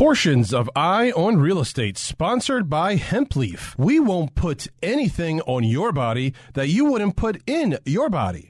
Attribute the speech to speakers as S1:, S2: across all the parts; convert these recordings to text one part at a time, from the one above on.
S1: Portions of Eye on Real Estate, sponsored by Hempleaf. We won't put anything on your body that you wouldn't put in your body.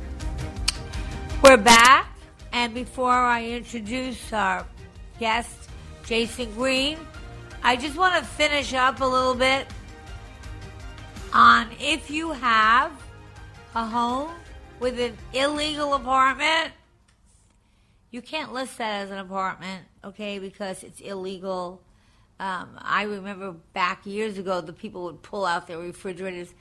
S2: We're back, and before I introduce our guest, Jason Green, I just want to finish up a little bit on if you have a home with an illegal apartment, you can't list that as an apartment, okay, because it's illegal. Um, I remember back years ago, the people would pull out their refrigerators.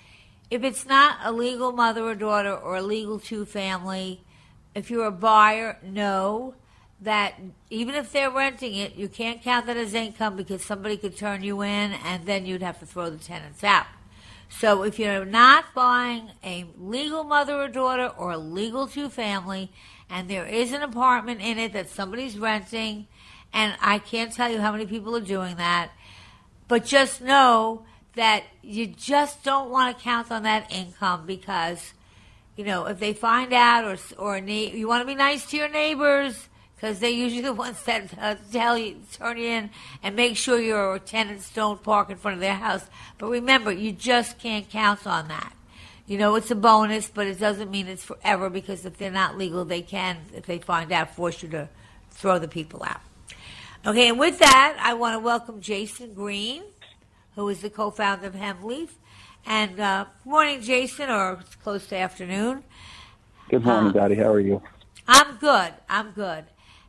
S2: If it's not a legal mother or daughter or a legal two family, if you're a buyer, know that even if they're renting it, you can't count that as income because somebody could turn you in and then you'd have to throw the tenants out. So if you're not buying a legal mother or daughter or a legal two family and there is an apartment in it that somebody's renting, and I can't tell you how many people are doing that, but just know that you just don't want to count on that income because you know, if they find out or or you want to be nice to your neighbors because they're usually the ones that uh, tell you, turn you in and make sure your tenants don't park in front of their house. But remember, you just can't count on that. You know, it's a bonus, but it doesn't mean it's forever because if they're not legal, they can, if they find out, force you to throw the people out. Okay, and with that, I want to welcome Jason Green, who is the co-founder of Hempleaf. And uh, morning, Jason, or it's close to afternoon.
S3: Good morning, uh, How are you?
S2: I'm good. I'm good.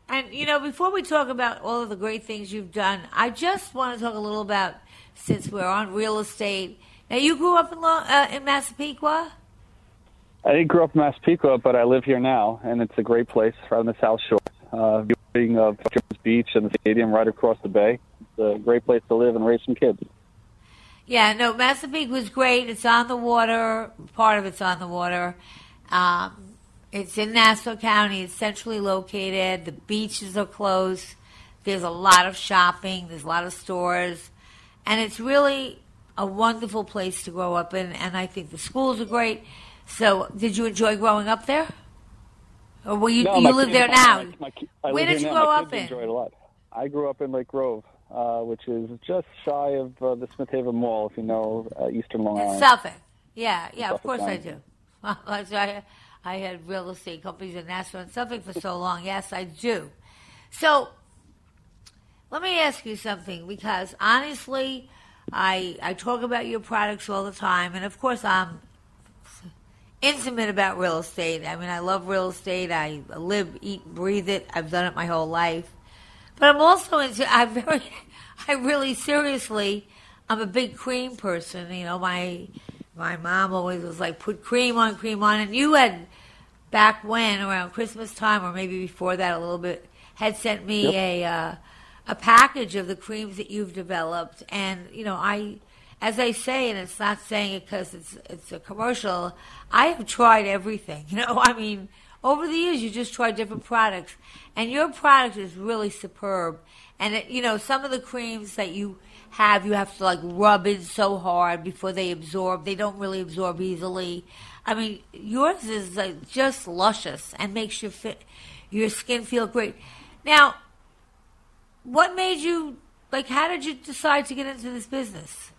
S2: And you know, before we talk about all of the great things you've done, I just want to talk a little about since we're on real estate. Now, you grew up in uh, in Massapequa.
S3: I didn't grow up in Massapequa, but I live here now, and it's a great place right on the South Shore, uh, viewing of Beach and the stadium right across the bay. It's a great place to live and raise some kids.
S2: Yeah, no, Massapequa was great. It's on the water. Part of it's on the water. Um, it's in Nassau County. It's centrally located. The beaches are close. There's a lot of shopping. There's a lot of stores, and it's really a wonderful place to grow up in. And I think the schools are great. So, did you enjoy growing up there, or were you
S3: no,
S2: you live there now?
S3: My,
S2: my, Where did you
S3: now.
S2: grow up in?
S3: Enjoyed a lot. I grew up in Lake Grove, uh, which is just shy of uh, the Smith Haven Mall, if you know uh, Eastern Long Island.
S2: Suffolk. Yeah, yeah,
S3: Suffolk
S2: of course
S3: County.
S2: I do. Well, I, I had real estate companies in Nassau and Suffolk for so long. Yes, I do. So let me ask you something because honestly, I I talk about your products all the time, and of course I'm intimate about real estate. I mean, I love real estate. I live, eat, breathe it. I've done it my whole life. But I'm also into. I very, I really seriously. I'm a big cream person. You know, my my mom always was like, put cream on, cream on. And you had, back when, around Christmas time, or maybe before that a little bit, had sent me
S3: Yep.
S2: a uh, a package of the creams that you've developed. And you know, I, as I say, and it's not saying it because it's it's a commercial. I have tried everything. You know, I mean, over the years, you just try different products, and your product is really superb. And it, you know, some of the creams that you have, you have to like rub in so hard before they absorb. They don't really absorb easily. I mean, yours is like just luscious and makes your fit, your skin feel great. Now, what made you like? How did you decide to get into this business,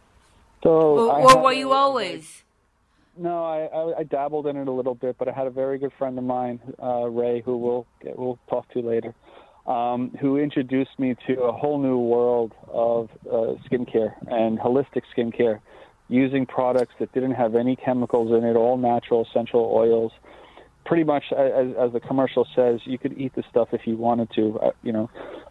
S3: So,
S2: or, or were you always?
S3: No, I, I, I dabbled in it a little bit, but I had a very good friend of mine, uh, Ray, who we'll get, we'll talk to later, um, who introduced me to a whole new world of uh, skincare and holistic skincare, using products that didn't have any chemicals in it, all natural essential oils. Pretty much, as, as the commercial says, you could eat the stuff if you wanted to, uh, you know,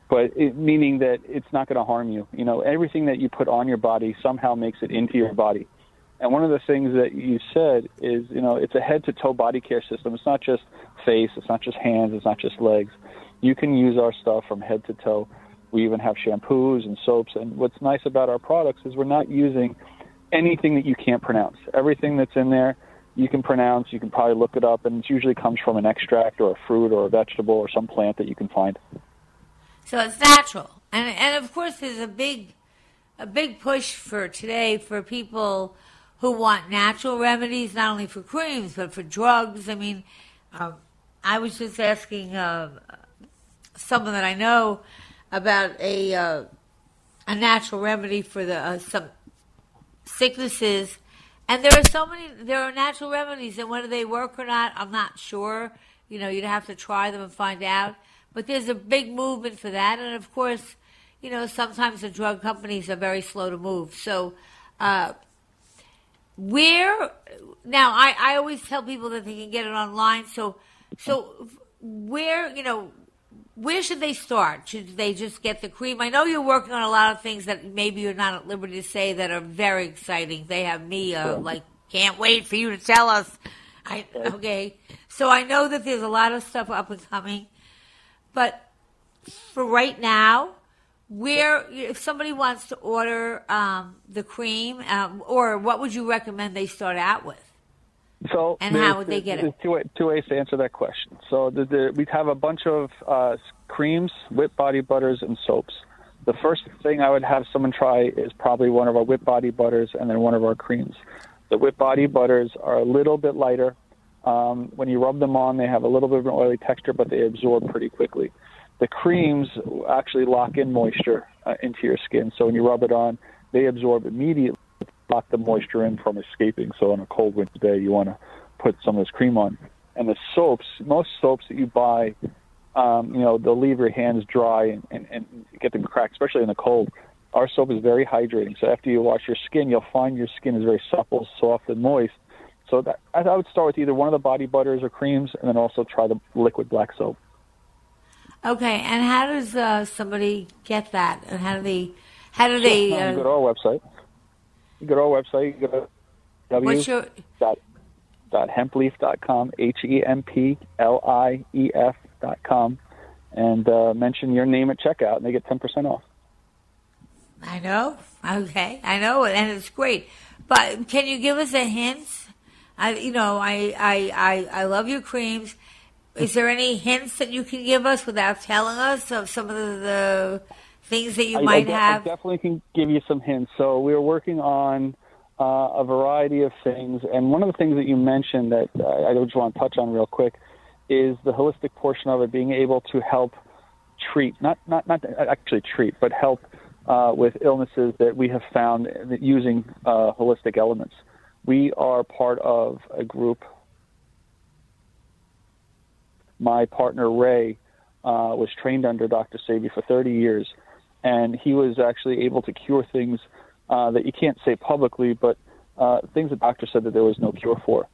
S3: but it, meaning that it's not going to harm you. You know, everything that you put on your body somehow makes it into your body. And one of the things that you said is, you know, it's a head to toe body care system. It's not just face, it's not just hands, it's not just legs. You can use our stuff from head to toe We even have shampoos and soaps. And what's nice about our products is we're not using anything that you can't pronounce. Everything that's in there you can pronounce. You can probably look it up, and it usually comes from an extract or a fruit or a vegetable or some plant that you can find.
S2: So it's natural, and and of course there's a big a big push for today for people who want natural remedies, not only for creams but for drugs. I mean, um, I was just asking uh, someone that I know about a uh, a natural remedy for the uh, some sicknesses, and there are so many. There are natural remedies, and whether they work or not, I'm not sure. You know, you'd have to try them and find out. But there's a big movement for that, and of course, you know, sometimes the drug companies are very slow to move. So, uh, where now? I, I always tell people that they can get it online. So, so where you know where should they start? Should they just get the cream? I know you're working on a lot of things that maybe you're not at liberty to say that are very exciting. They have me uh, like can't wait for you to tell us. I okay. So I know that there's a lot of stuff up and coming, but for right now, where if somebody wants to order um, the cream, um, or what would you recommend they start out with?
S3: So
S2: and how would they get
S3: it? Two, two ways to answer that question. So the, the, we have a bunch of uh, creams, whipped body butters, and soaps. The first thing I would have someone try is probably one of our whipped body butters and then one of our creams. The whipped body butters are a little bit lighter. Um, when you rub them on, they have a little bit of an oily texture, but they absorb pretty quickly. The creams actually lock in moisture uh, into your skin, so when you rub it on, they absorb immediately lock the moisture in from escaping. So on a cold winter day, you want to put some of this cream on. And the soaps, most soaps that you buy, um, you know, they'll leave your hands dry and, and, and get them cracked, especially in the cold. Our soap is very hydrating. So after you wash your skin, you'll find your skin is very supple, soft, and moist. So that, I would start with either one of the body butters or creams, and then also try the liquid black soap.
S2: Okay, and how does uh, somebody get that? And how do they? How do they?
S3: Uh, go to our website. You go to our website. You go to
S2: w. Your...
S3: Dot, dot hempleaf dot com. H e m p l i e f dot com, and uh, mention your name at checkout, and they get ten percent off.
S2: I know. Okay, I know, and it's great. But can you give us a hint? I, you know, I, I, I, I love your creams. Is there any hints that you can give us without telling us of some of the, things that you
S3: I,
S2: might
S3: I,
S2: have?
S3: I definitely can give you some hints. So we are working on uh, a variety of things, and one of the things that you mentioned that uh, I just want to touch on real quick is the holistic portion of it, being able to help treat, not not not actually treat, but help uh, with illnesses that we have found using uh, holistic elements. We are part of a group. My partner Ray uh, was trained under Dr. Sebi for 30 years, and he was actually able to cure things uh, that you can't say publicly, but uh, things the doctor said that there was no cure for.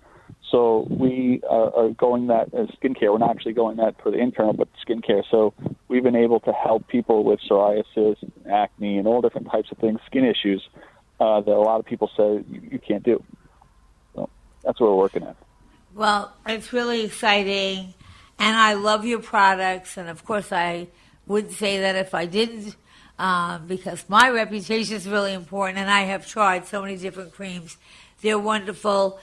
S3: So we uh, are going that as skincare. We're not actually going that for the internal, but skincare. So we've been able to help people with psoriasis, acne, and all different types of things, skin issues uh, that a lot of people say you, you can't do. So that's what we're working at.
S2: Well, it's really exciting, and I love your products. And of course, I would say that if I didn't um, because my reputation is really important, and I have tried so many different creams. They're wonderful.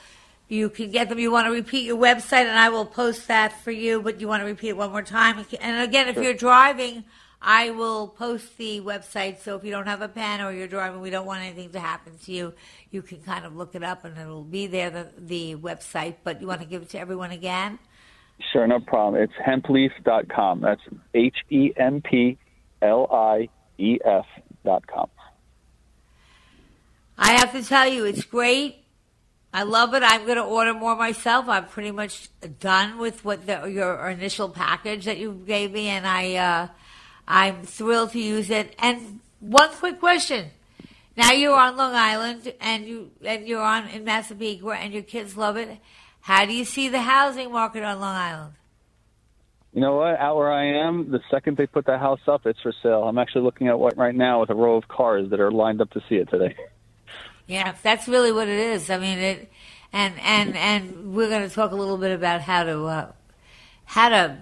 S2: You can get them. You want to repeat your website, and I will post that for you. But you want to repeat it one more time. And again, if you're driving, I will post the website. So if you don't have a pen or you're driving, we don't want anything to happen to you. You can kind of look it up, and it'll be there the, the website. But you want to give it to everyone again.
S3: Sure, no problem. It's hempleaf.com. That's H E M P L I ef.com.
S2: I have to tell you, it's great. I love it. I'm going to order more myself. I'm pretty much done with what the, your initial package that you gave me, and I uh, I'm thrilled to use it. And one quick question: Now you're on Long Island, and you and you're on in Massapequa, and your kids love it. How do you see the housing market on Long Island?
S3: You know what? Out where I am, the second they put that house up, it's for sale. I'm actually looking at what right now with a row of cars that are lined up to see it today.
S2: Yeah, that's really what it is. I mean, it, and and and we're going to talk a little bit about how to uh, how to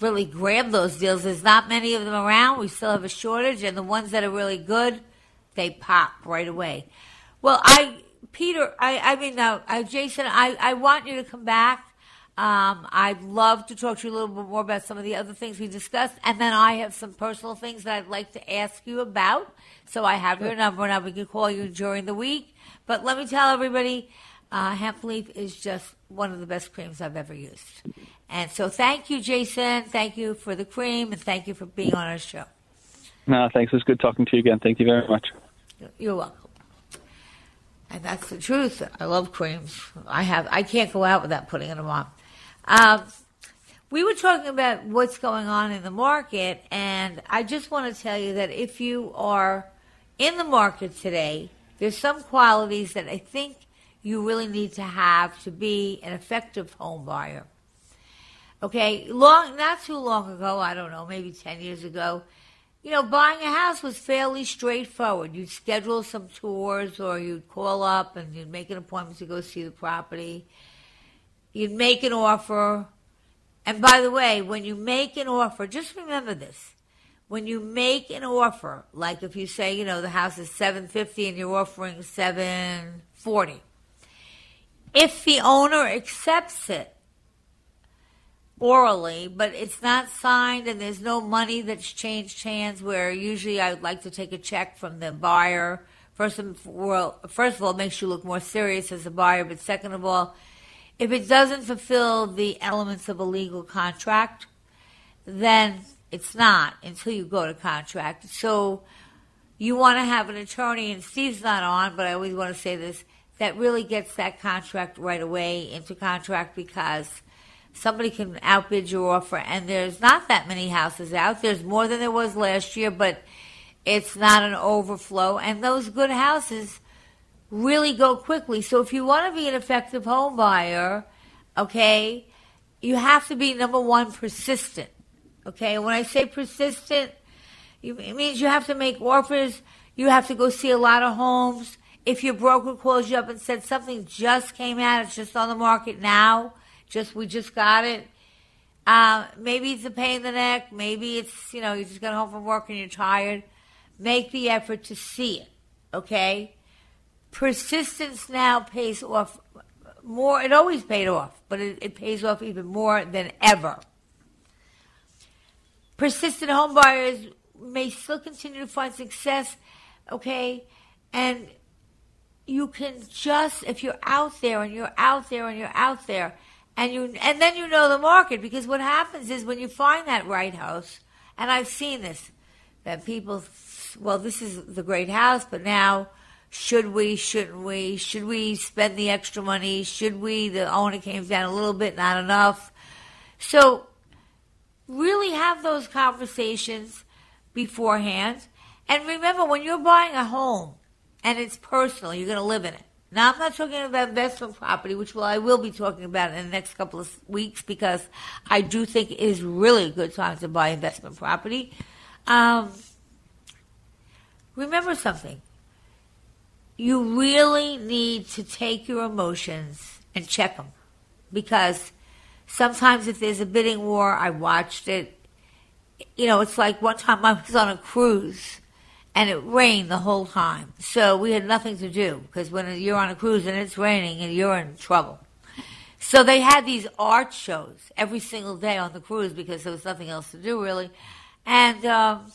S2: really grab those deals. There's not many of them around. We still have a shortage, and the ones that are really good, they pop right away. Well, I, Peter, I, I mean, now, uh, Jason, I, I want you to come back. Um, I'd love to talk to you a little bit more about some of the other things we discussed, and then I have some personal things that I'd like to ask you about. So I have your number, and we can call you during the week. But let me tell everybody, uh, hemp leaf is just one of the best creams I've ever used. And so thank you, Jason. Thank you for the cream, and thank you for being on our show.
S3: No, thanks. It was good talking to you again. Thank you very much.
S2: You're welcome. And that's the truth. I love creams. I have. I can't go out without putting them on. Um, we were talking about what's going on in the market, and I just want to tell you that if you are in the market today, there's some qualities that I think you really need to have to be an effective home buyer. Okay, long not too long ago, I don't know, maybe 10 years ago, you know, buying a house was fairly straightforward. You'd schedule some tours or you'd call up and you'd make an appointment to go see the property. You'd make an offer. And by the way, when you make an offer, just remember this. When you make an offer, like if you say, you know, the house is 750 and you're offering 740, if the owner accepts it, orally, but it's not signed and there's no money that's changed hands where usually I would like to take a check from the buyer. First of, all, first of all, it makes you look more serious as a buyer, but second of all, if it doesn't fulfill the elements of a legal contract, then it's not until you go to contract. So you want to have an attorney, and Steve's not on, but I always want to say this, that really gets that contract right away into contract because – somebody can outbid your offer, and there's not that many houses out. There's more than there was last year, but it's not an overflow. And those good houses really go quickly. So if you want to be an effective home buyer, okay, you have to be number one persistent. Okay, when I say persistent, it means you have to make offers. You have to go see a lot of homes. If your broker calls you up and said something just came out, it's just on the market now, just we just got it. Uh, maybe it's a pain in the neck. Maybe it's you know you just got home from work and you're tired. Make the effort to see it. Okay. Persistence now pays off more. It always paid off, but it, it pays off even more than ever. Persistent home buyers may still continue to find success. Okay, and you can just if you're out there and you're out there and you're out there and you and then you know the market because what happens is when you find that right house, and I've seen this, that people, well, this is the great house, but now should we, shouldn't we, should we spend the extra money, should we? The owner came down a little bit, not enough. So really have those conversations beforehand. And remember, when you're buying a home and it's personal, you're going to live in it. Now, I'm not talking about investment property, which will, I will be talking about in the next couple of weeks because I do think it is really a good time to buy investment property. Um, remember something. You really need to take your emotions and check them because sometimes if there's a bidding war, I watched it. You know, it's like one time I was on a cruise and it rained the whole time. So we had nothing to do because when you're on a cruise and it's raining and you're in trouble. So they had these art shows every single day on the cruise because there was nothing else to do really. And um,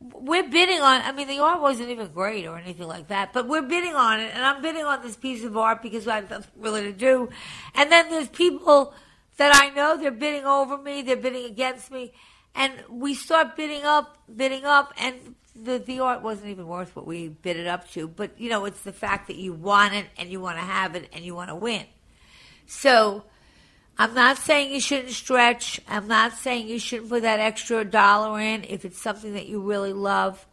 S2: we're bidding on, I mean, the art wasn't even great or anything like that, but we're bidding on it. And I'm bidding on this piece of art because I have nothing really to do. And then there's people that I know, they're bidding over me, they're bidding against me and we start bidding up, bidding up, and the the art wasn't even worth what we bid it up to. But you know, it's the fact that you want it and you want to have it and you want to win. So I'm not saying you shouldn't stretch. I'm not saying you shouldn't put that extra dollar in if it's something that you really love.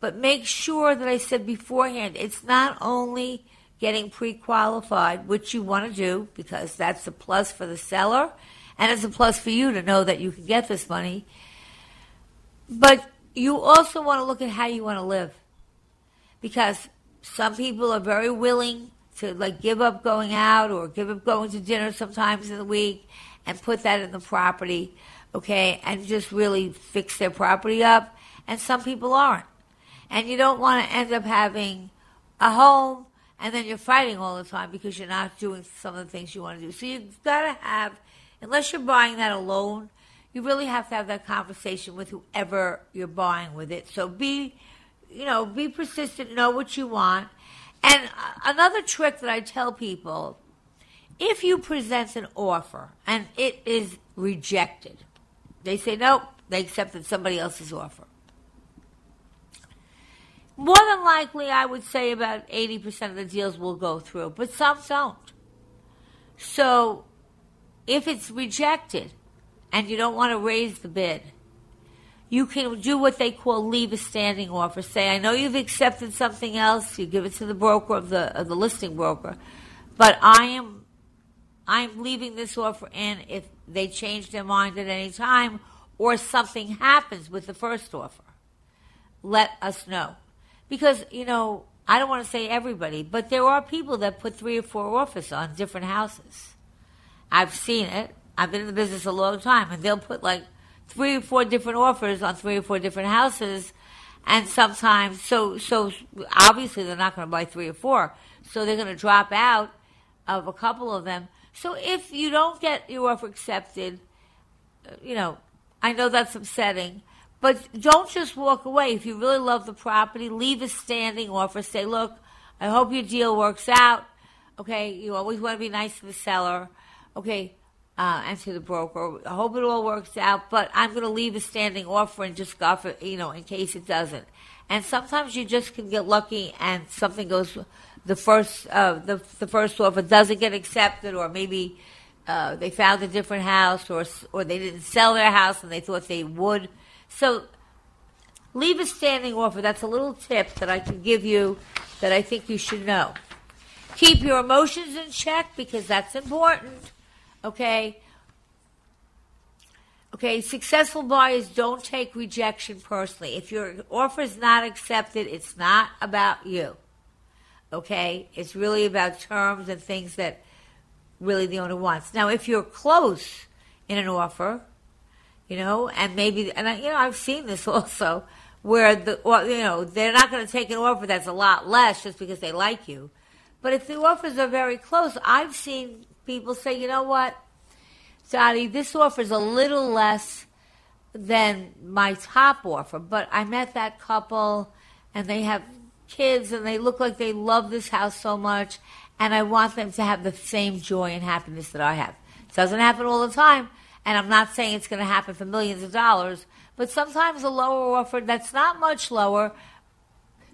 S2: But make sure that I said beforehand, it's not only getting pre-qualified, which you want to do because that's a plus for the seller and it's a plus for you to know that you can get this money. But you also want to look at how you want to live. Because some people are very willing to like give up going out or give up going to dinner sometimes in the week and put that in the property, okay, and just really fix their property up. And some people aren't. And you don't want to end up having a home and then you're fighting all the time because you're not doing some of the things you want to do. So you've got to have, unless you're buying that alone, you really have to have that conversation with whoever you're buying with it. So be, you know, be persistent, know what you want. And another trick that I tell people if you present an offer and it is rejected, they say, nope, they accepted somebody else's offer. More than likely, I would say about 80% of the deals will go through, but some don't. So if it's rejected and you don't want to raise the bid, you can do what they call leave a standing offer. Say, I know you've accepted something else. You give it to the broker of the of the listing broker, but I am I'm leaving this offer in if they change their mind at any time or something happens with the first offer. Let us know. Because, you know, I don't want to say everybody, but there are people that put three or four offers on different houses. I've seen it. I've been in the business a long time, and they'll put like three or four different offers on three or four different houses, and sometimes so so obviously they're not going to buy three or four, so they're going to drop out of a couple of them so if you don't get your offer accepted, you know, I know that's upsetting, but don't just walk away. If you really love the property, leave a standing offer. Say, look, I hope your deal works out. Okay, you always want to be nice to the seller. Okay, uh, and to the broker. I hope it all works out, but I'm going to leave a standing offer and just go for, you know, in case it doesn't. And sometimes you just can get lucky and something goes the first uh, the the first offer doesn't get accepted, or maybe uh, they found a different house, or or they didn't sell their house and they thought they would. So leave a standing offer. That's a little tip that I can give you that I think you should know. Keep your emotions in check because that's important. Okay. Okay, successful buyers don't take rejection personally. If your offer is not accepted, it's not about you. Okay? It's really about terms and things that really the owner wants. Now, if you're close in an offer, you know, and maybe, and I, you know, I've seen this also, where the, you know, they're not going to take an offer that's a lot less just because they like you. But if the offers are very close, I've seen people say, you know what, Dottie, this offer is a little less than my top offer, but I met that couple and they have kids and they look like they love this house so much, and I want them to have the same joy and happiness that I have. It doesn't happen all the time, and I'm not saying it's going to happen for millions of dollars, but sometimes a lower offer that's not much lower.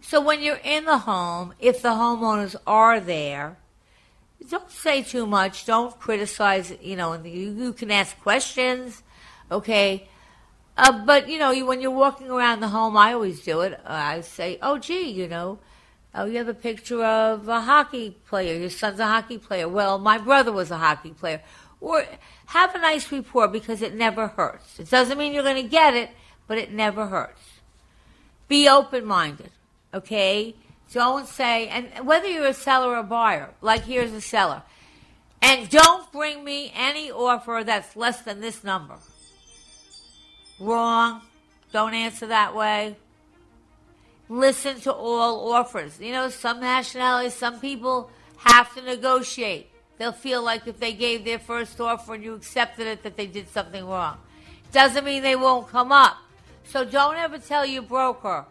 S2: So when you're in the home, if the homeowners are there, don't say too much. Don't criticize. You know, you, you can ask questions. Okay, uh, but you know, you, when you're walking around the home, I always do it. Uh, I say, "Oh, gee, you know, oh, you have a picture of a hockey player. Your son's a hockey player. Well, my brother was a hockey player." Or have a nice rapport because it never hurts. It doesn't mean you're going to get it, but it never hurts. Be open-minded, okay? Don't say, and whether you're a seller or a buyer, like here's a seller, and don't bring me any offer that's less than this number. Wrong. Don't answer that way. Listen to all offers. You know, some nationalities, some people have to negotiate. They'll feel like if they gave their first offer and you accepted it, that they did something wrong. Doesn't mean they won't come up. So don't ever tell your broker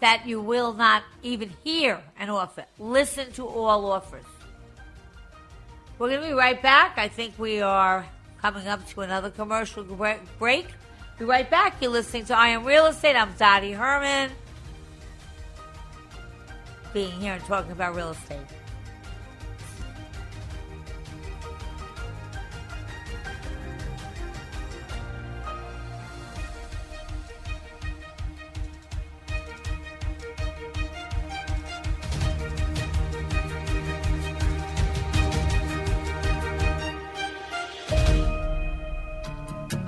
S2: that you will not even hear an offer. Listen to all offers. We're going to be right back. I think we are coming up to another commercial break. Be right back. You're listening to Eye on Real Estate. I'm Dottie Herman. Being here and talking about real estate.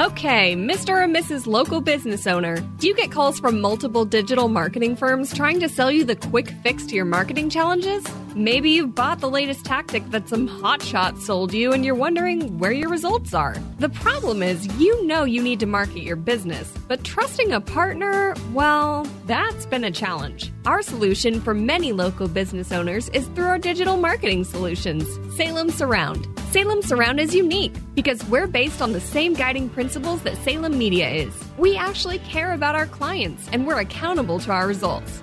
S4: Okay, Mr. or Mrs. Local Business Owner, do you get calls from multiple digital marketing firms trying to sell you the quick fix to your marketing challenges? Maybe you've bought the latest tactic that some hotshot sold you and you're wondering where your results are. The problem is, you know you need to market your business, but trusting a partner, well, that's been a challenge. Our solution for many local business owners is through our digital marketing solutions, Salem Surround. Salem Surround is unique because we're based on the same guiding principles that Salem Media is. We actually care about our clients and we're accountable to our results.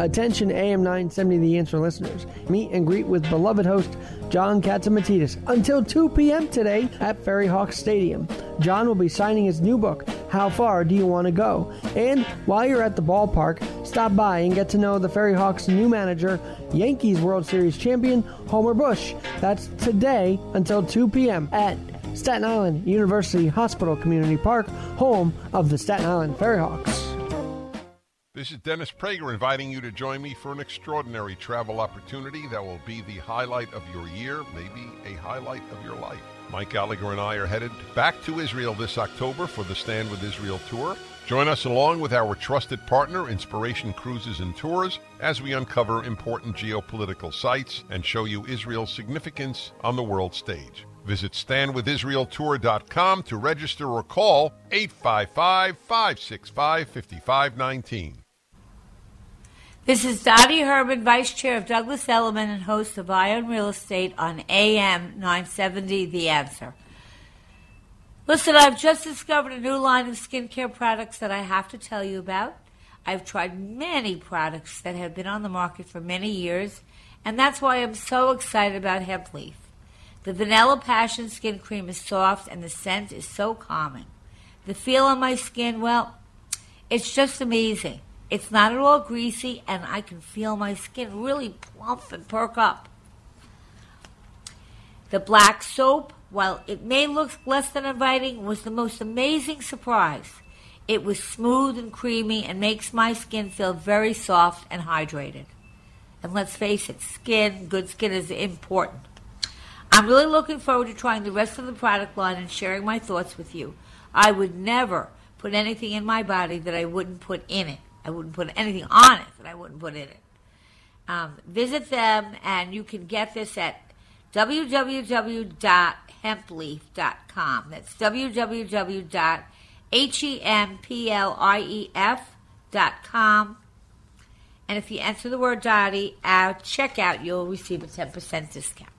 S5: Attention AM 970 The Answer listeners. Meet and greet with beloved host John Catsimatidis until 2 p.m. today at Ferry Hawk Stadium. John will be signing his new book, How Far Do You Want to Go? And while you're at the ballpark, stop by and get to know the Ferry Hawks' new manager, Yankees World Series champion Homer Bush. That's today until 2 p.m. at Staten Island University Hospital Community Park, home of the Staten Island Ferry Hawks.
S6: This is Dennis Prager inviting you to join me for an extraordinary travel opportunity that will be the highlight of your year, maybe a highlight of your life. Mike Gallagher and I are headed back to Israel this October for the Stand with Israel tour. Join us along with our trusted partner, Inspiration Cruises and Tours, as we uncover important geopolitical sites and show you Israel's significance on the world stage. Visit standwithisraeltour.com to register or call 855 565 5519.
S2: This is Dottie Herman, Vice Chair of Douglas Elliman and host of Eye on Real Estate on AM 970 The Answer. Listen, I've just discovered a new line of skincare products that I have to tell you about. I've tried many products that have been on the market for many years, and that's why I'm so excited about Hemp Leaf. The Vanilla Passion Skin Cream is soft and the scent is so calming. The feel on my skin, well, it's just amazing. It's not at all greasy, and I can feel my skin really plump and perk up. The black soap, while it may look less than inviting, was the most amazing surprise. It was smooth and creamy and makes my skin feel very soft and hydrated. And let's face it, skin, good skin is important. I'm really looking forward to trying the rest of the product line and sharing my thoughts with you. I would never put anything in my body that I wouldn't put in it. I wouldn't put anything on it that I wouldn't put in it. Um, visit them, and you can get this at www.hempleaf.com. That's www.hemplief.com. And if you enter the word Dottie at checkout, you'll receive a 10% discount.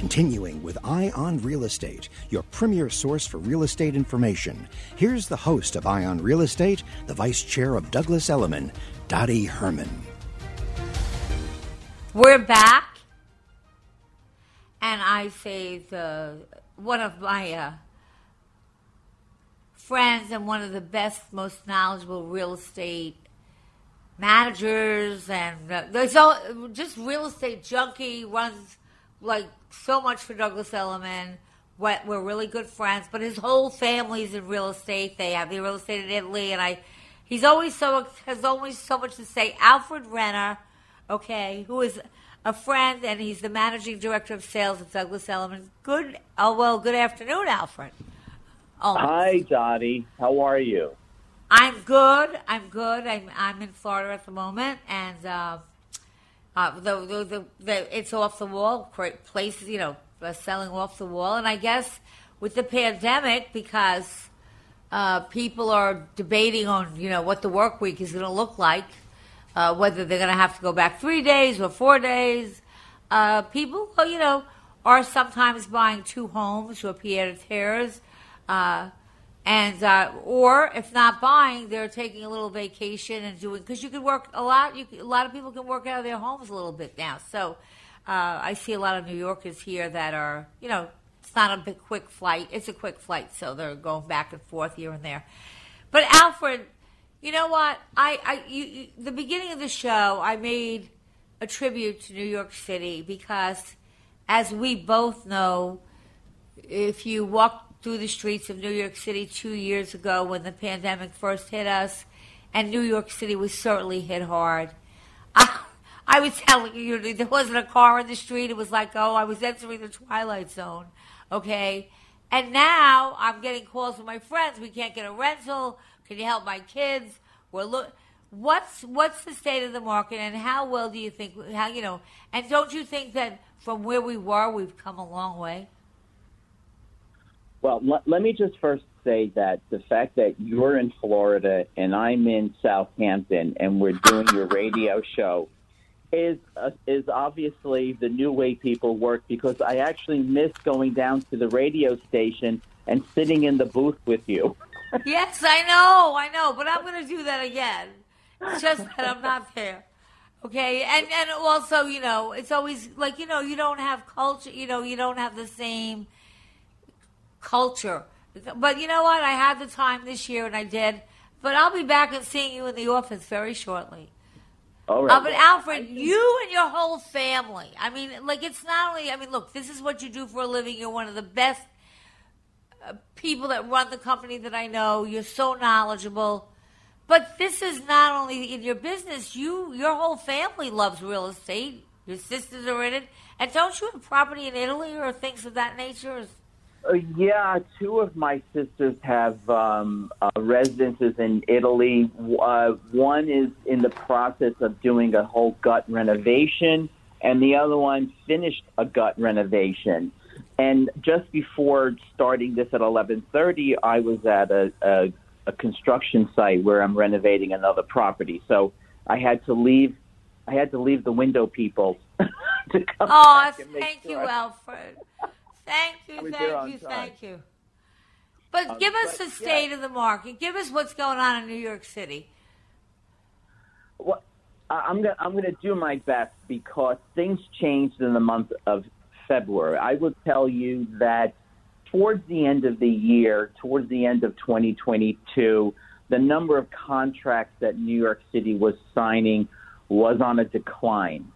S7: Continuing with Eye on Real Estate, your premier source for real estate information. Here's the host of Eye on Real Estate, the vice chair of Douglas Elliman, Dottie Herman.
S2: We're back, and I say the one of my uh, friends and one of the best, most knowledgeable real estate managers, and uh, there's all, just real estate junkie runs like so much for Douglas Elliman. We're really good friends, but his whole family's in real estate. They have the real estate in Italy, and I. He's always so has always so much to say. Alfred Renner, okay, who is a friend, and he's the managing director of sales at Douglas Elliman. Good, oh well, good afternoon, Alfred.
S8: Oh, Hi, Dottie. How are you?
S2: I'm good. I'm good. I'm I'm in Florida at the moment, and uh, uh, the, the, the, the, it's off the wall. Places, you know, selling off the wall. And I guess with the pandemic, because uh, people are debating on, you know, what the work week is going to look like, uh, whether they're going to have to go back three days or four days. Uh, people, you know, are sometimes buying two homes or pied terres. And uh, or if not buying, they're taking a little vacation and doing because you can work a lot. You a lot of people can work out of their homes a little bit now. So uh, I see a lot of New Yorkers here that are you know it's not a big quick flight. It's a quick flight, so they're going back and forth here and there. But Alfred, You know what? I, I you, you, the beginning of the show, I made a tribute to New York City because, as we both know, if you walk through the streets of New York City two years ago when the pandemic first hit us, and New York City was certainly hit hard. I, I was telling you, there wasn't a car in the street. It was like, oh, I was entering the twilight zone. Okay. And now I'm getting calls from my friends. We can't get a rental. Can you help my kids? We're look. What's what's the state of the market, and how well do you think? How you know? And don't you think that from where we were, we've come a long way?
S8: Well, l- let me just first say that the fact that you're in Florida and I'm in Southampton and we're doing your radio show is uh, is obviously the new way people work because I actually miss going down to the radio station and sitting in the booth with you.
S2: yes, I know, I know, but I'm going to do that again. It's just that I'm not there. Okay, and and also, you know, it's always like you know, you don't have culture. You know, you don't have the same culture. But you know what? I had the time this year, and I did. But I'll be back and seeing you in the office very shortly.
S8: All right.
S2: Uh, but Alfred, you and your whole family. I mean, like it's not only. I mean, look, this is what you do for a living. You're one of the best uh, people that run the company that I know. You're so knowledgeable. But this is not only in your business. You, your whole family loves real estate. Your sisters are in it, and don't you have property in Italy or things of that nature?
S8: Uh, yeah, two of my sisters have um, uh, residences in Italy. Uh, one is in the process of doing a whole gut renovation, and the other one finished a gut renovation. And just before starting this at 11:30, I was at a, a, a construction site where I'm renovating another property. So I had to leave. I had to leave the window people to come
S2: Oh,
S8: back and make
S2: thank you. Alfred. Thank you, thank you, thank you. But
S8: Um,
S2: give us
S8: but,
S2: the state
S8: yeah.
S2: of the market. Give us what's going on in New York City.
S8: Well, I'm gonna I'm gonna do my best because things changed in the month of February. I will tell you that towards the end of the year, towards the end of 2022, the number of contracts that New York City was signing was on a decline.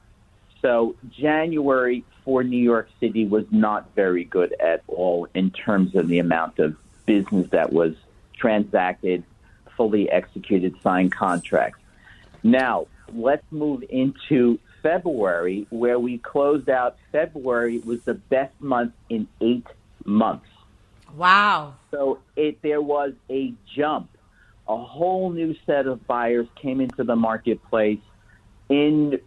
S8: So January for New York City was not very good at all in terms of the amount of business that was transacted, fully executed, signed contracts. Now, let's move into February, where we closed out February was the best month in eight months.
S2: Wow.
S8: So it there was a jump. A whole new set of buyers came into the marketplace in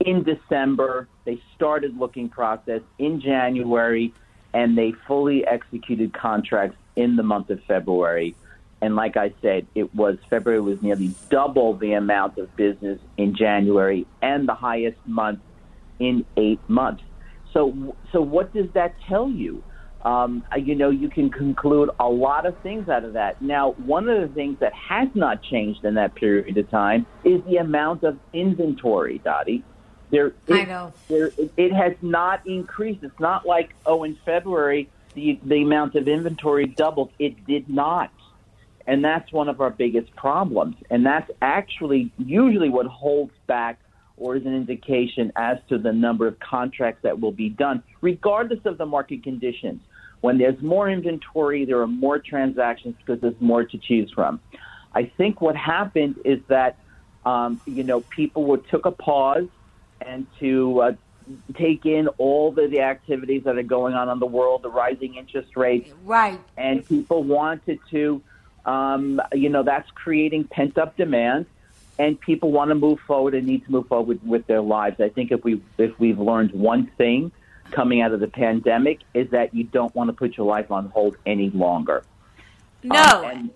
S8: in December. They started looking process in January, and they fully executed contracts in the month of February. And like I said, it was February was nearly double the amount of business in January and the highest month in eight months. So, so what does that tell you? Um, you know, you can conclude a lot of things out of that. Now, one of the things that has not changed in that period of time is the amount of inventory, Dottie. There,
S2: I
S8: it-
S2: know.
S8: There, it, it has not increased. It's not like, oh, in February, the, the amount of inventory doubled. It did not. And that's one of our biggest problems. And that's actually usually what holds back or is an indication as to the number of contracts that will be done, regardless of the market conditions. When there's more inventory, there are more transactions because there's more to choose from. I think what happened is that, um, you know, people were, took a pause and to uh, take in all the, the activities that are going on in the world, the rising interest rates,
S2: Right.
S8: and people wanted to, um, you know, that's creating pent up demand, and people want to move forward and need to move forward with, with their lives. I think if we if we've learned one thing coming out of the pandemic is that you don't want to put your life on hold any longer.
S2: No.
S8: Um, and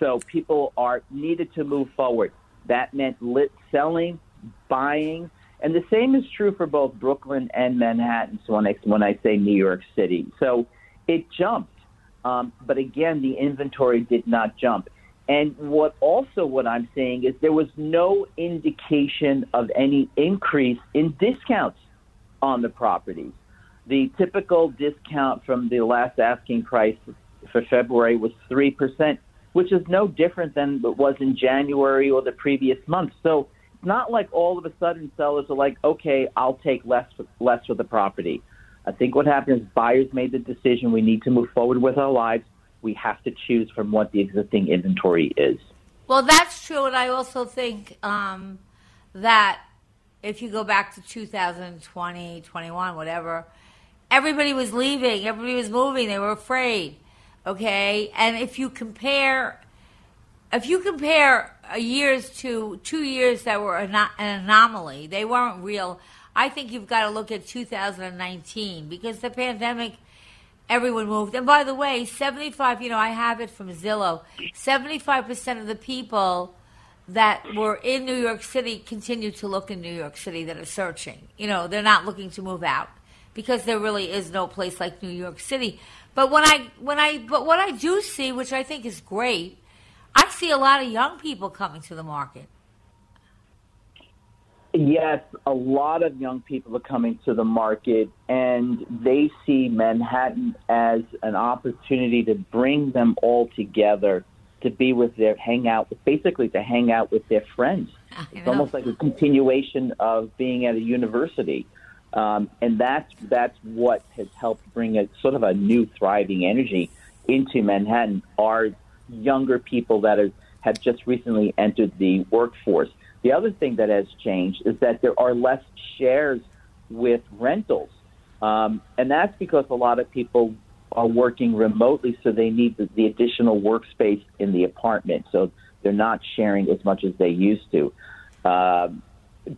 S8: so people are needed to move forward. That meant lit selling, buying, and the same is true for both Brooklyn and Manhattan. So when I when I say New York City, so it jumped, um, but again, the inventory did not jump. And what also what I'm saying is there was no indication of any increase in discounts on the properties. The typical discount from the last asking price for February was 3%. which is no different than it was in January or the previous month. So not like all of a sudden sellers are like, okay, I'll take less less for the property. I think what happened is buyers made the decision we need to move forward with our lives. We have to choose from what the existing inventory is.
S2: Well, that's true, and I also think um, that if you go back to 2020, 21, whatever, everybody was leaving, everybody was moving, they were afraid. Okay, and if you compare, if you compare years to two years that were an anomaly, they weren't real. I think you've got to look at 2019 because the pandemic, everyone moved. And by the way, 75, you know, I have it from Zillow, 75% of the people that were in New York City continue to look in New York City that are searching. You know, they're not looking to move out because there really is no place like New York City. But when I when I but what I do see, which I think is great, I see a lot of young people coming to the market.
S8: Yes, a lot of young people are coming to the market and they see Manhattan as an opportunity to bring them all together to be with their hang out, basically to hang out with their friends. It's almost like a continuation of being at a university. Um, and that's that's what has helped bring a sort of a new thriving energy into Manhattan. Are younger people that have just recently entered the workforce. The other thing that has changed is that there are less shares with rentals. Um, and that's because a lot of people are working remotely, so they need the, the additional workspace in the apartment. So they're not sharing as much as they used to. Um,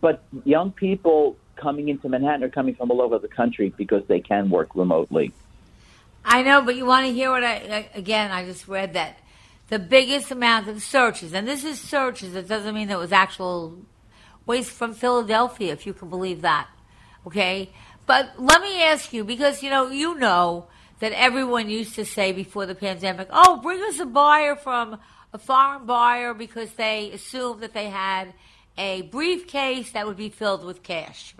S8: but young people coming into Manhattan are coming from all over the country because they can work remotely.
S2: I know, but you want to hear what I, again, I just read that the biggest amount of searches, and this is searches, it doesn't mean it was actual waste from Philadelphia, if you can believe that. Okay? But let me ask you, because you know, you know that everyone used to say before the pandemic, oh, bring us a buyer from a foreign buyer because they assumed that they had a briefcase that would be filled with cash.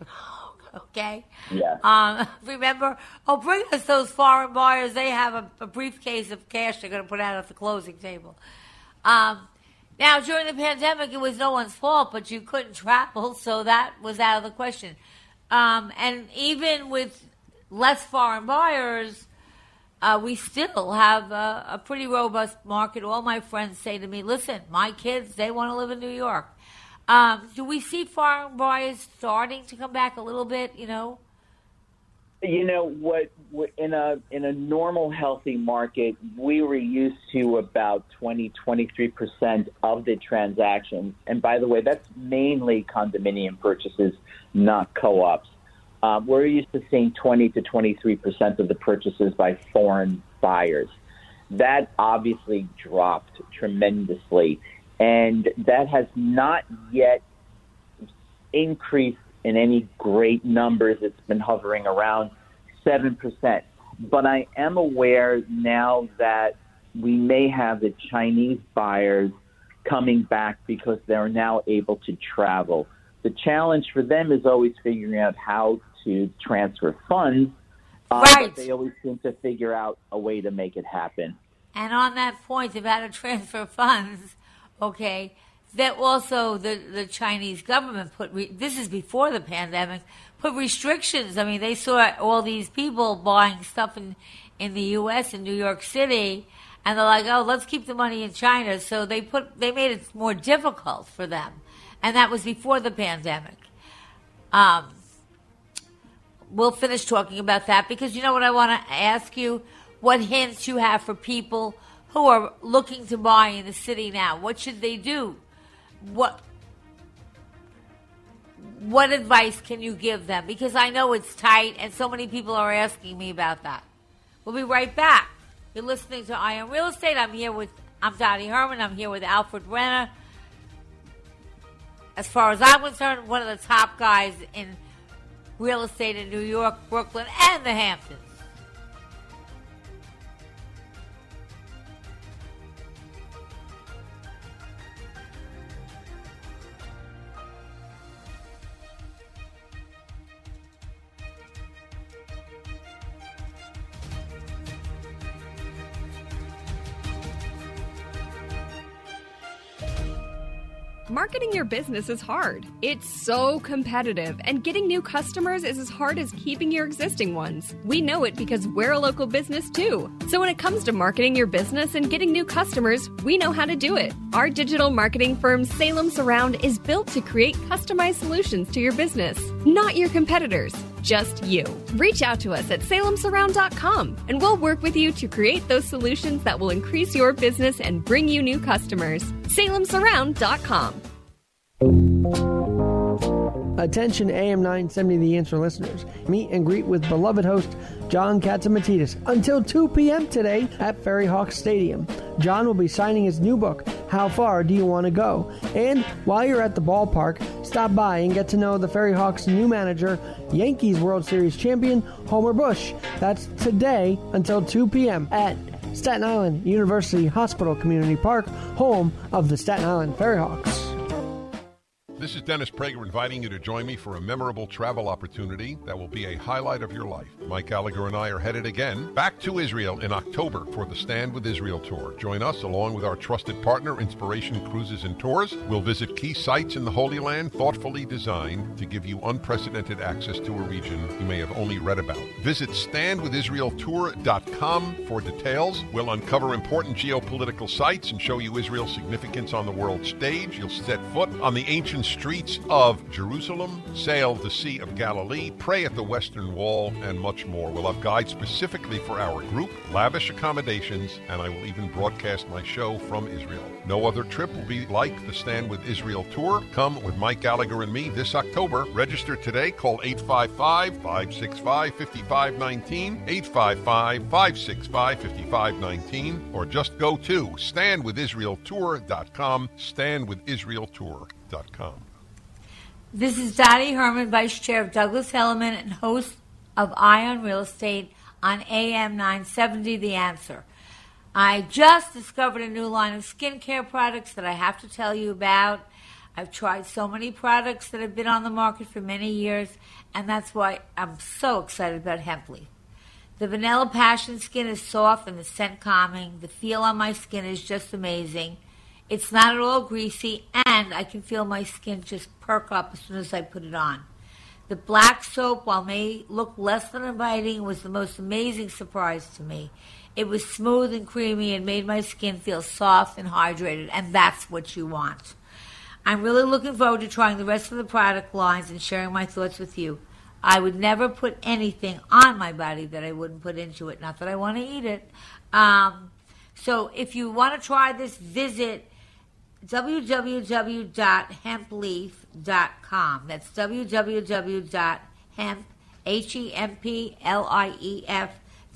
S2: okay?
S8: Yeah.
S2: Um, remember, oh, bring us those foreign buyers. They have a, a briefcase of cash they're going to put out at the closing table. Um, now, during the pandemic, it was no one's fault, but you couldn't travel, so that was out of the question. Um, and even with less foreign buyers, uh, we still have a, a pretty robust market. All my friends say to me, listen, my kids, they want to live in New York. Um, do we see foreign buyers starting to come back a little bit? You know.
S8: You know what? In a in a normal healthy market, we were used to about 20, 23 percent of the transactions. And by the way, that's mainly condominium purchases, not co-ops. Um, we're used to seeing 20 to 23 percent of the purchases by foreign buyers. That obviously dropped tremendously and that has not yet increased in any great numbers. It's been hovering around 7%. But I am aware now that we may have the Chinese buyers coming back because they're now able to travel. The challenge for them is always figuring out how to transfer funds.
S2: Uh, right.
S8: But they always seem to figure out a way to make it happen.
S2: And on that point about a transfer funds, okay, that also the, the Chinese government put, re- this is before the pandemic, put restrictions. I mean, they saw all these people buying stuff in, in the U.S. in New York City, and they're like, oh, let's keep the money in China. So they put, they made it more difficult for them. And that was before the pandemic. Um, we'll finish talking about that because you know what I want to ask you? What hints you have for people – who are looking to buy in the city now? What should they do? What what advice can you give them? Because I know it's tight, and so many people are asking me about that. We'll be right back. You're listening to Eye on Real Estate. I'm here with I'm Dottie Herman. I'm here with Alfred Renner. As far as I'm concerned, one of the top guys in real estate in New York, Brooklyn, and the Hamptons.
S4: Marketing your business is hard. It's so competitive, and getting new customers is as hard as keeping your existing ones. We know it because we're a local business too. So when it comes to marketing your business and getting new customers, we know how to do it. Our digital marketing firm Salem Surround is built to create customized solutions to your business, not your competitors just you. Reach out to us at salemsurround.com and we'll work with you to create those solutions that will increase your business and bring you new customers. salemsurround.com.
S5: Attention AM 970 The Answer listeners. Meet and greet with beloved host John Catsimatidis until 2 p.m. today at Ferry Hawk Stadium. John will be signing his new book, How Far Do You Want to Go? And while you're at the ballpark, stop by and get to know the Ferry Hawks' new manager, Yankees World Series champion Homer Bush. That's today until 2 p.m. at Staten Island University Hospital Community Park, home of the Staten Island Ferry Hawks.
S6: This is Dennis Prager inviting you to join me for a memorable travel opportunity that will be a highlight of your life. Mike Gallagher and I are headed again back to Israel in October for the Stand with Israel tour. Join us along with our trusted partner, Inspiration Cruises and Tours. We'll visit key sites in the Holy Land thoughtfully designed to give you unprecedented access to a region you may have only read about. Visit standwithisraeltour.com for details. We'll uncover important geopolitical sites and show you Israel's significance on the world stage. You'll set foot on the ancient streets of Jerusalem, sail the Sea of Galilee, pray at the Western Wall, and much more. We'll have guides specifically for our group, lavish accommodations, and I will even broadcast my show from Israel. No other trip will be like the Stand with Israel tour. Come with Mike Gallagher and me this October. Register today. Call 855 565 5519, 855 565 5519, or just go to standwithisraeltour.com, standwithisraeltour.com.
S2: This is Dottie Herman, Vice Chair of Douglas Elliman and host of Eye on Real Estate on AM 970 The Answer. I just discovered a new line of skincare products that I have to tell you about. I've tried so many products that have been on the market for many years, and that's why I'm so excited about Hempleaf. The Vanilla Passion skin is soft and the scent calming. The feel on my skin is just amazing. It's not at all greasy, and I can feel my skin just perk up as soon as I put it on. The black soap, while may look less than inviting, was the most amazing surprise to me. It was smooth and creamy and made my skin feel soft and hydrated, and that's what you want. I'm really looking forward to trying the rest of the product lines and sharing my thoughts with you. I would never put anything on my body that I wouldn't put into it. Not that I want to eat it. Um, so if you want to try this, visit www.hempleaf.com. That's www.hemp, H-E-M-P-L-I-E-F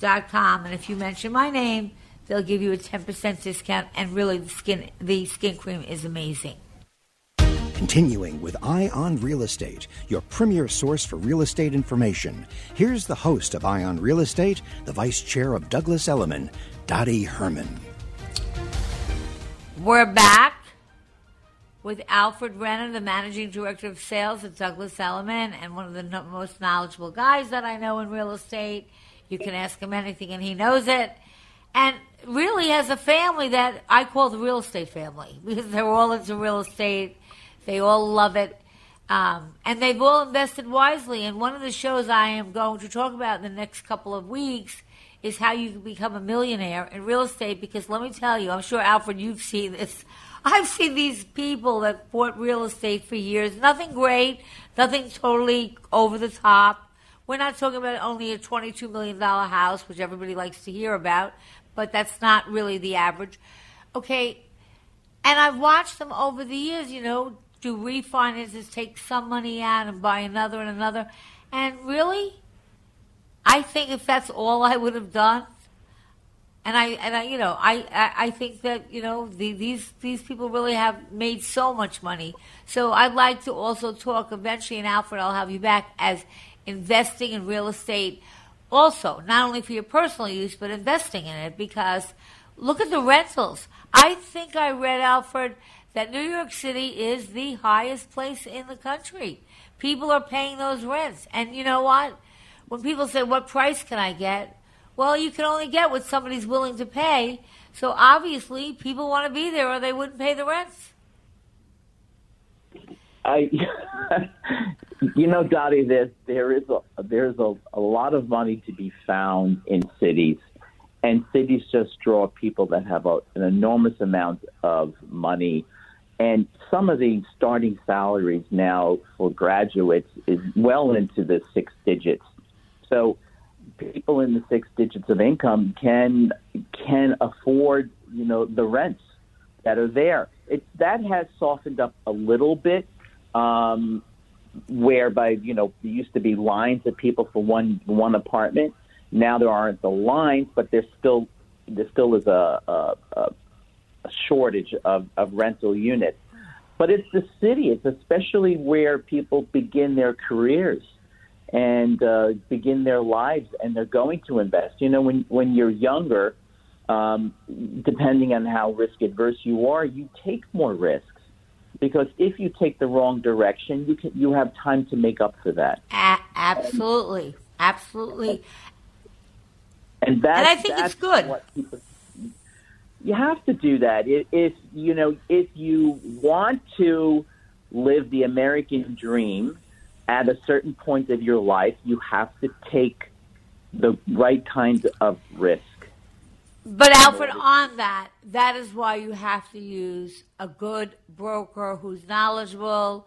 S2: dot com. And if you mention my name, they'll give you a 10% discount. And really, the skin, the skin cream is amazing.
S7: Continuing with Eye on Real Estate, your premier source for real estate information. Here's the host of Eye on Real Estate, the vice chair of Douglas Elliman, Dottie Herman.
S2: We're back with Alfred Renner, the managing director of sales at Douglas Elliman, and one of the no- most knowledgeable guys that I know in real estate. You can ask him anything, and he knows it. And really has a family that I call the real estate family because they're all into real estate. They all love it. Um, and they've all invested wisely. And one of the shows I am going to talk about in the next couple of weeks is how you can become a millionaire in real estate. Because let me tell you, I'm sure, Alfred, you've seen this. I've seen these people that bought real estate for years. Nothing great, nothing totally over the top. We're not talking about only a $22 million house, which everybody likes to hear about, but that's not really the average. Okay, and I've watched them over the years, you know, do refinances, take some money out and buy another and another. And really, I think if that's all I would have done, and I and I, you know, I I, I think that you know the, these these people really have made so much money. So I'd like to also talk eventually, and Alfred, I'll have you back as investing in real estate, also not only for your personal use, but investing in it because look at the rentals. I think I read Alfred that New York City is the highest place in the country. People are paying those rents, and you know what? When people say, "What price can I get?" Well, you can only get what somebody's willing to pay. So obviously, people want to be there or they wouldn't pay the rents.
S8: I, you know, Dottie, there there is a there's a, a lot of money to be found in cities, and cities just draw people that have a, an enormous amount of money, and some of the starting salaries now for graduates is well into the six digits. So, people in the six digits of income can can afford you know the rents that are there. It that has softened up a little bit um, whereby you know there used to be lines of people for one one apartment. Now there aren't the lines, but there's still there still is a, a, a shortage of, of rental units. But it's the city. It's especially where people begin their careers and uh, begin their lives, and they're going to invest. You know, when when you're younger, um, depending on how risk adverse you are, you take more risks because if you take the wrong direction, you can you have time to make up for that.
S2: A- absolutely, absolutely.
S8: And that
S2: and I think it's good.
S8: People, you have to do that if, if you know if you want to live the American dream at a certain point of your life, you have to take the right kinds of risk.
S2: But Alfred, on that, that is why you have to use a good broker who's knowledgeable,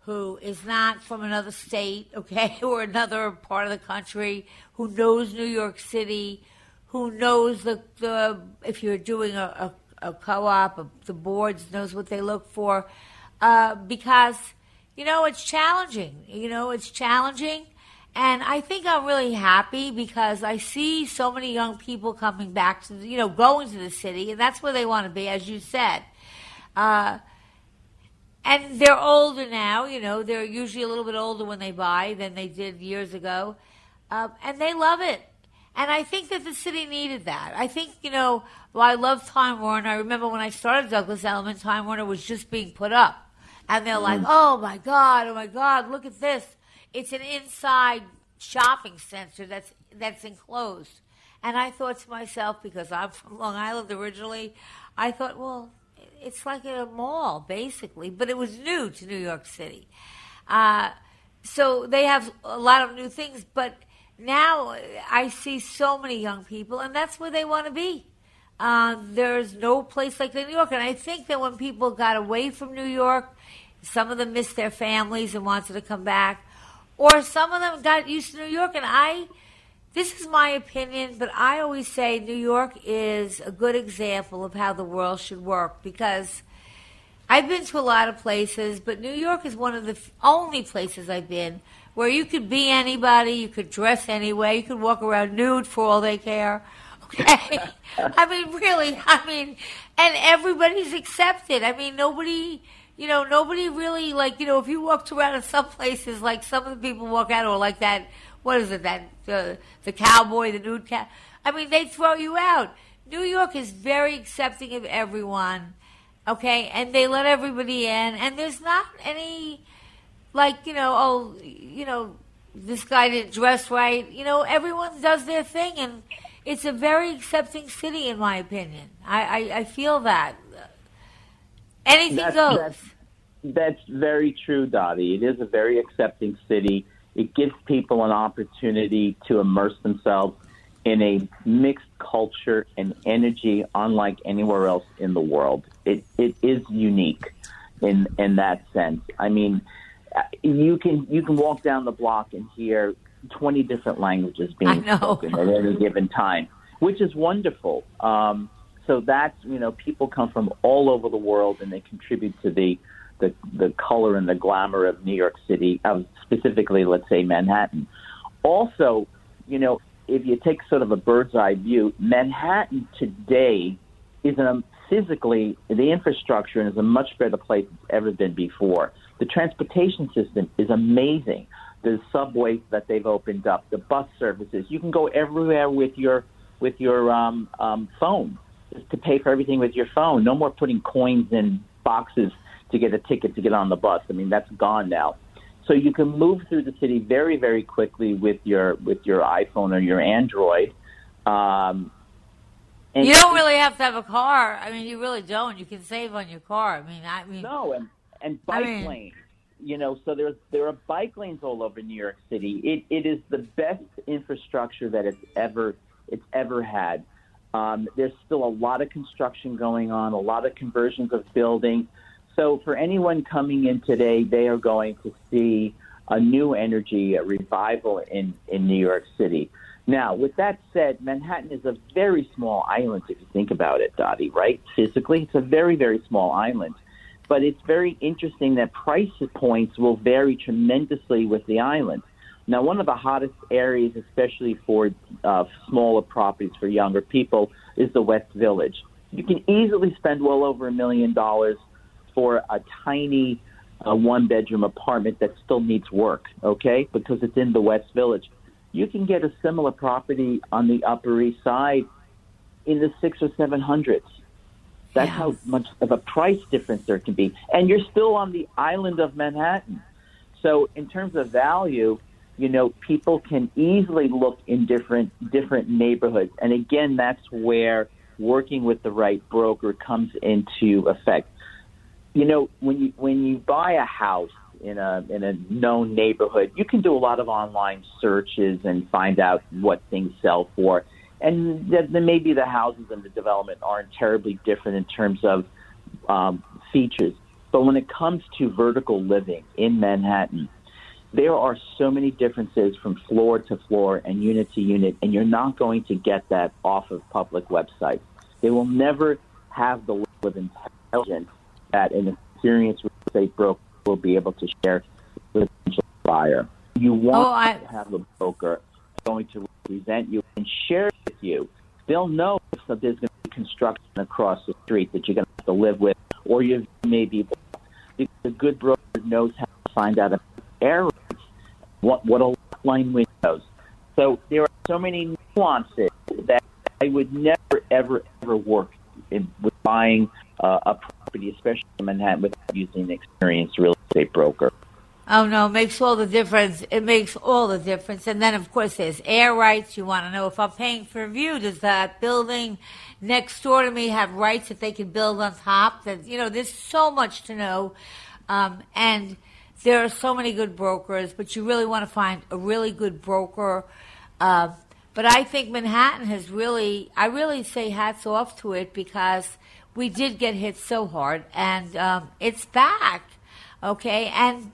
S2: who is not from another state, okay, or another part of the country, who knows New York City, who knows the, the if you're doing a, a, a co-op, the boards knows what they look for, uh, because you know it's challenging. You know it's challenging and I think I'm really happy because I see so many young people coming back to, you know, going to the city, and that's where they want to be, as you said. Uh, and they're older now, you know, they're usually a little bit older when they buy than they did years ago. Uh, and they love it. And I think that the city needed that. I think, you know, well, I love Time Warner. I remember when I started Douglas Elliman, Time Warner was just being put up. And they're like, mm. oh my God, oh my God, look at this it's an inside shopping center that's that's enclosed. And I thought to myself, because I'm from Long Island originally, I thought, well, it's like a mall basically, but it was new to New York City. Uh, so they have a lot of new things, but now I see so many young people, and that's where they want to be. Uh, there's no place like New York, and I think that when people got away from New York, some of them missed their families and wanted to come back or some of them got used to New York. And I, this is my opinion, but I always say New York is a good example of how the world should work because I've been to a lot of places, but New York is one of the only places I've been where you could be anybody, you could dress anyway, you could walk around nude for all they care. Okay. I mean, really, I mean, and everybody's accepted. I mean, nobody you know, nobody really like you know if you walked around in some places like some of the people walk out or like that what is it that uh, the cowboy the nude cat I mean they throw you out. New York is very accepting of everyone, okay, and they let everybody in, and there's not any like you know oh you know this guy didn't dress right. You know everyone does their thing, and it's a very accepting city in my opinion. I I, I feel that Anything that's, goes.
S8: That's, that's very true, Dottie. It is a very accepting city. It gives people an opportunity to immerse themselves in a mixed culture and energy unlike anywhere else in the world. It it is unique in in that sense. I mean, you can you can walk down the block and hear 20 different languages being spoken at any given time, which is wonderful. Um, so that's you know people come from all over the world and they contribute to the the, the color and the glamour of New York City, um, specifically let's say Manhattan. Also, you know, if you take sort of a bird's eye view, Manhattan today is a physically the infrastructure is a much better place it's ever been before. The transportation system is amazing. The subways that they've opened up, the bus services, you can go everywhere with your with your um, um, phone to pay for everything with your phone. No more putting coins in boxes to get a ticket to get on the bus. I mean, that's gone now. So you can move through the city very, very quickly with your with your iPhone or your Android. Um,
S2: you don't really have to have a car. I mean, you really don't. You can save on your car. I mean, I mean,
S8: no, and and bike I mean, lanes. you know, so there's there are bike lanes all over New York City. It it is the best infrastructure that it's ever it's ever had. Um, there's still a lot of construction going on, a lot of conversions of buildings. So for anyone coming in today, they are going to see a new energy, a revival in in New York City. Now, with that said, Manhattan is a very small island if you think about it, Dottie, right? Physically, it's a very, very small island. But it's very interesting that price points will vary tremendously with the island. Now, one of the hottest areas, especially for uh, smaller properties for younger people, is the West Village. You can easily spend well over a million dollars for a tiny uh, one bedroom apartment that still needs work, okay, because it's in the West Village you can get a similar property on the Upper East Side in the six or seven hundreds. That's yes. how much of a price difference there can be, and you're still on the island of Manhattan. So, in terms of value, you know, people can easily look in different different neighborhoods, and again, that's where working with the right broker comes into effect. You know, when you when you buy a house, in a in a known neighborhood, you can do a lot of online searches and find out what things sell for. And then maybe the houses and the development aren't terribly different in terms of um, features. But when it comes to vertical living in Manhattan, there are so many differences from floor to floor and unit to unit, and you're not going to get that off of public websites. They will never have the level of intelligence that an experienced real estate broker will be able to share with the potential buyer. You oh, want oh, I... to have a broker going to represent you and share with you. They'll know if there's going to be construction across the street that you're going to have to live with, or you may be. Because a good broker knows how to find out errors, what what a line windows. So there are so many nuances that I would never, ever, ever work in, with buying uh, a property, especially in Manhattan, without using an experienced real estate broker.
S2: Oh no, it makes all the difference. It makes all the difference. And then of course there's air rights. You want to know if I'm paying for a view, does that building next door to me have rights that they can build on top? That you know, there's so much to know. Um, and there are so many good brokers, but you really want to find a really good broker. Uh, but I think Manhattan has really, I really say hats off to it because we did get hit so hard, and um, it's back, okay, and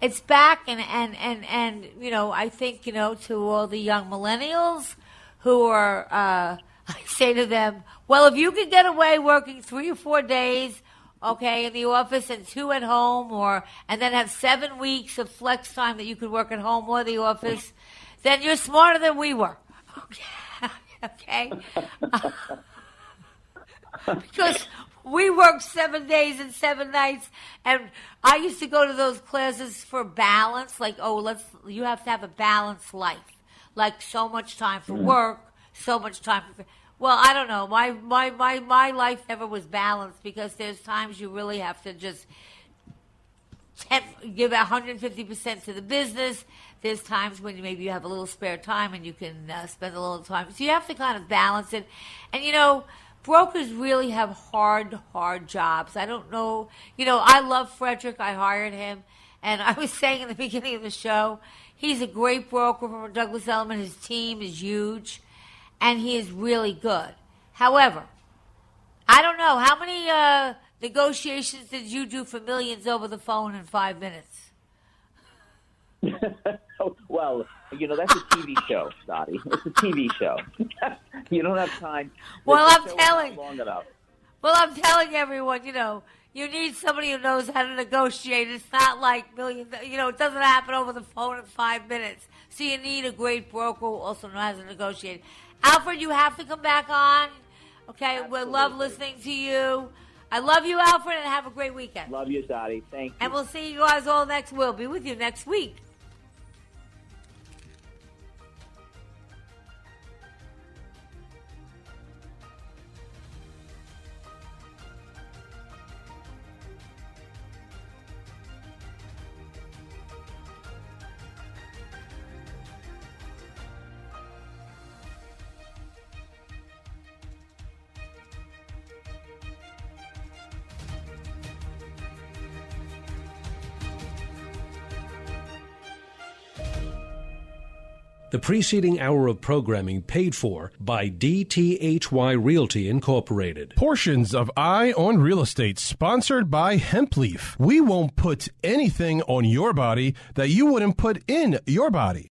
S2: it's back, and and and and you know, I think you know to all the young millennials who are, uh, I say to them, well, if you can get away working three or four days okay, in the office and two at home, or and then have seven weeks of flex time that you could work at home or the office, then you're smarter than we were. Okay. okay. because we worked seven days and seven nights and i used to go to those classes for balance like oh let's you have to have a balanced life like so much time for mm-hmm. work so much time for well i don't know my my my my life never was balanced because there's times you really have to just give 150% to the business there's times when maybe you have a little spare time and you can uh, spend a little time so you have to kind of balance it and you know brokers really have hard, hard jobs. I don't know. You know, I love Fredrik. I hired him. And I was saying in the beginning of the show, he's a great broker from Douglas Elliman. His team is huge, and he is really good. However, I don't know. How many uh, negotiations did you do for millions over the phone in five minutes?
S8: well, you know, that's a TV show, Dottie. It's a TV show. you don't have time.
S2: Well, I'm telling. Long enough. Well, I'm telling everyone, you know, you need somebody who knows how to negotiate. It's not like millions. you know, it doesn't happen over the phone in five minutes. So you need a great broker who also knows how to negotiate. Alfred, you have to come back on. Okay, we love listening to you. I love you, Alfred, and have a great weekend.
S8: Love you, Dottie. Thank you.
S2: And we'll see you guys all next. We'll be with you next week.
S9: The preceding hour of programming paid for by DTHY Realty Incorporated.
S1: Portions of Eye on Real Estate sponsored by Hempleaf. We won't put anything on your body that you wouldn't put in your body.